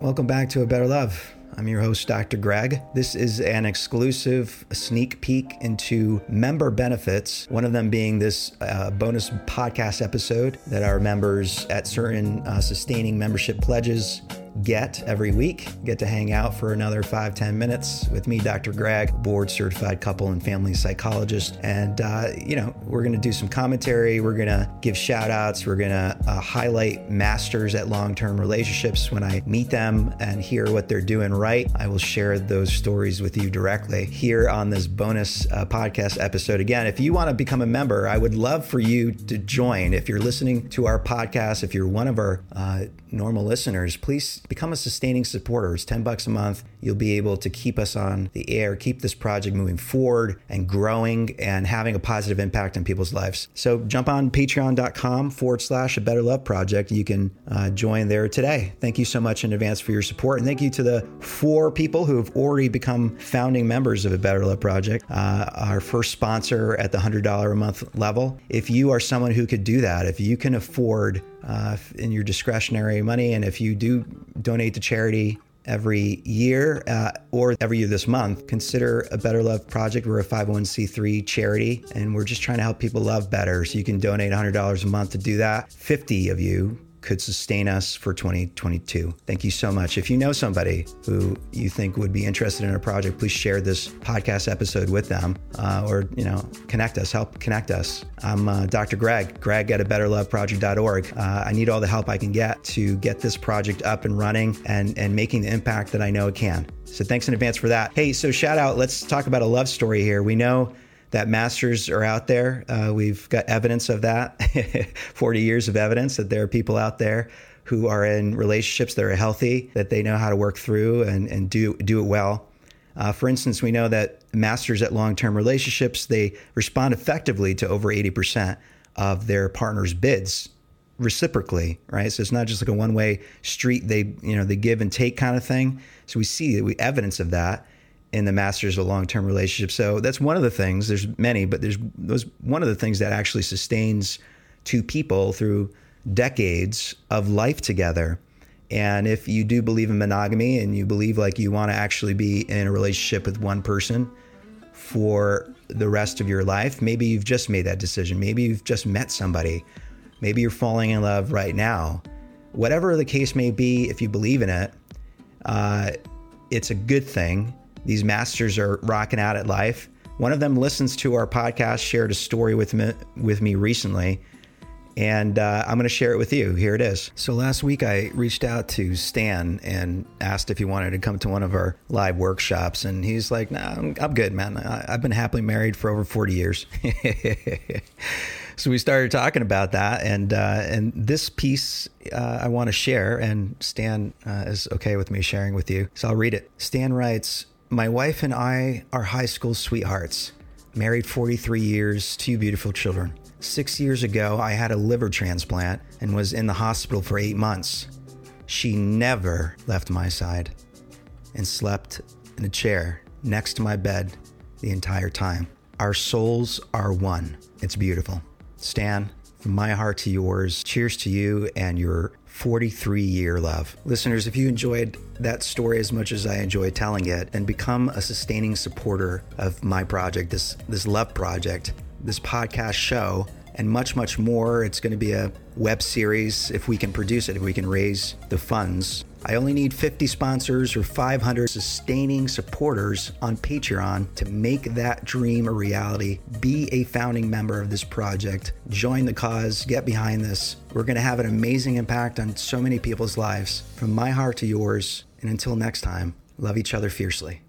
Welcome back to A Better Love. I'm your host, Dr. Greg. This is an exclusive sneak peek into member benefits, one of them being this uh, bonus podcast episode that our members at certain uh, sustaining membership pledges get every week. Get to hang out for another five ten minutes with me, Dr. Greg, board certified couple and family psychologist. And, uh, you know, we're going to do some commentary. We're going to give shout outs. We're going to uh, highlight masters at long term relationships when I meet them and hear what they're doing right. I will share those stories with you directly here on this bonus uh, podcast episode. Again, if you want to become a member, I would love for you to join. If you're listening to our podcast, if you're one of our uh, normal listeners, please become a sustaining supporter. It's 10 bucks a month. You'll be able to keep us on the air, keep this project moving forward and growing and having a positive impact on people's lives. So jump on patreon.com forward slash a better love project. You can uh, join there today. Thank you so much in advance for your support. And thank you to the four people who have already become founding members of a better love project. Uh, our first sponsor at the $100 a month level. If you are someone who could do that, if you can afford uh, in your discretionary money. And if you do donate to charity every year uh, or every year this month, consider a Better Love Project. We're a 501c3 charity and we're just trying to help people love better. So you can donate $100 a month to do that. 50 of you could sustain us for 2022. Thank you so much. If you know somebody who you think would be interested in a project, please share this podcast episode with them uh, or, you know, connect us, help connect us. I'm uh, Dr. Greg, greg at a betterloveproject.org. Uh, I need all the help I can get to get this project up and running and, and making the impact that I know it can. So thanks in advance for that. Hey, so shout out, let's talk about a love story here. We know that masters are out there. Uh, we've got evidence of that 40 years of evidence that there are people out there who are in relationships that are healthy, that they know how to work through and, and do, do it well. Uh, for instance, we know that masters at long term relationships, they respond effectively to over 80% of their partner's bids reciprocally, right? So it's not just like a one way street, they, you know, they give and take kind of thing. So we see we evidence of that in the masters of long-term relationship. So that's one of the things. There's many, but there's those one of the things that actually sustains two people through decades of life together. And if you do believe in monogamy and you believe like you want to actually be in a relationship with one person for the rest of your life, maybe you've just made that decision. Maybe you've just met somebody. Maybe you're falling in love right now. Whatever the case may be, if you believe in it, uh, it's a good thing these masters are rocking out at life. One of them listens to our podcast, shared a story with me, with me recently, and uh, I'm going to share it with you. Here it is. So last week I reached out to Stan and asked if he wanted to come to one of our live workshops, and he's like, "Nah, I'm, I'm good, man. I, I've been happily married for over 40 years." so we started talking about that, and uh, and this piece uh, I want to share, and Stan uh, is okay with me sharing with you, so I'll read it. Stan writes. My wife and I are high school sweethearts, married 43 years, two beautiful children. Six years ago, I had a liver transplant and was in the hospital for eight months. She never left my side and slept in a chair next to my bed the entire time. Our souls are one. It's beautiful. Stan, from my heart to yours, cheers to you and your 43 year love. Listeners, if you enjoyed that story as much as I enjoy telling it, and become a sustaining supporter of my project, this, this love project, this podcast show, and much, much more. It's going to be a web series if we can produce it, if we can raise the funds. I only need 50 sponsors or 500 sustaining supporters on Patreon to make that dream a reality. Be a founding member of this project. Join the cause. Get behind this. We're going to have an amazing impact on so many people's lives. From my heart to yours. And until next time, love each other fiercely.